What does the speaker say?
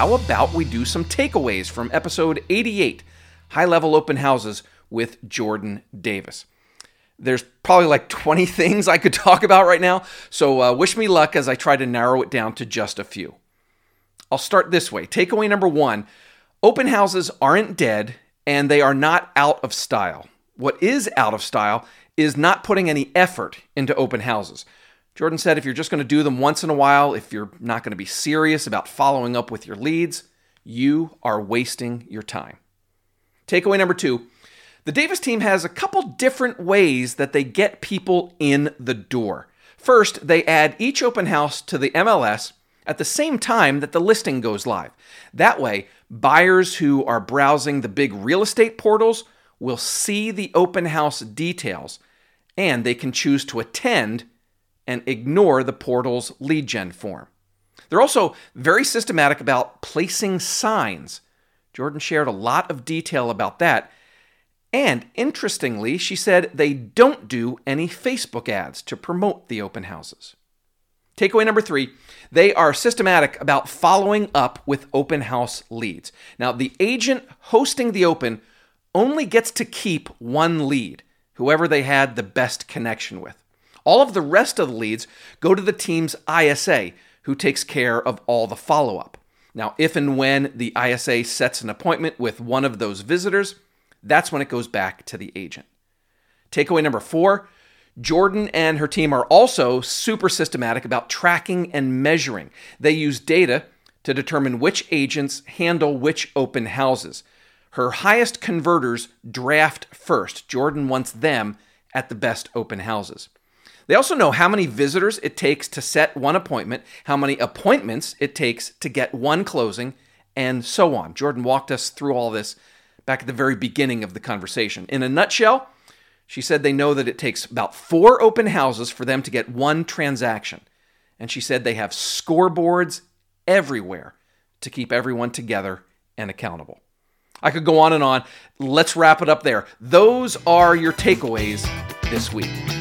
how about we do some takeaways from episode 88 High Level Open Houses with Jordan Davis? There's probably like 20 things I could talk about right now, so uh, wish me luck as I try to narrow it down to just a few. I'll start this way. Takeaway number one open houses aren't dead and they are not out of style. What is out of style is not putting any effort into open houses. Jordan said if you're just going to do them once in a while, if you're not going to be serious about following up with your leads, you are wasting your time. Takeaway number two the Davis team has a couple different ways that they get people in the door. First, they add each open house to the MLS at the same time that the listing goes live. That way, buyers who are browsing the big real estate portals will see the open house details and they can choose to attend and ignore the portal's lead gen form. They're also very systematic about placing signs. Jordan shared a lot of detail about that. And interestingly, she said they don't do any Facebook ads to promote the open houses. Takeaway number three they are systematic about following up with open house leads. Now, the agent hosting the open only gets to keep one lead, whoever they had the best connection with. All of the rest of the leads go to the team's ISA, who takes care of all the follow up. Now, if and when the ISA sets an appointment with one of those visitors, that's when it goes back to the agent. Takeaway number four Jordan and her team are also super systematic about tracking and measuring. They use data to determine which agents handle which open houses. Her highest converters draft first. Jordan wants them at the best open houses. They also know how many visitors it takes to set one appointment, how many appointments it takes to get one closing, and so on. Jordan walked us through all this back at the very beginning of the conversation. In a nutshell, she said they know that it takes about four open houses for them to get one transaction. And she said they have scoreboards everywhere to keep everyone together and accountable. I could go on and on. Let's wrap it up there. Those are your takeaways this week.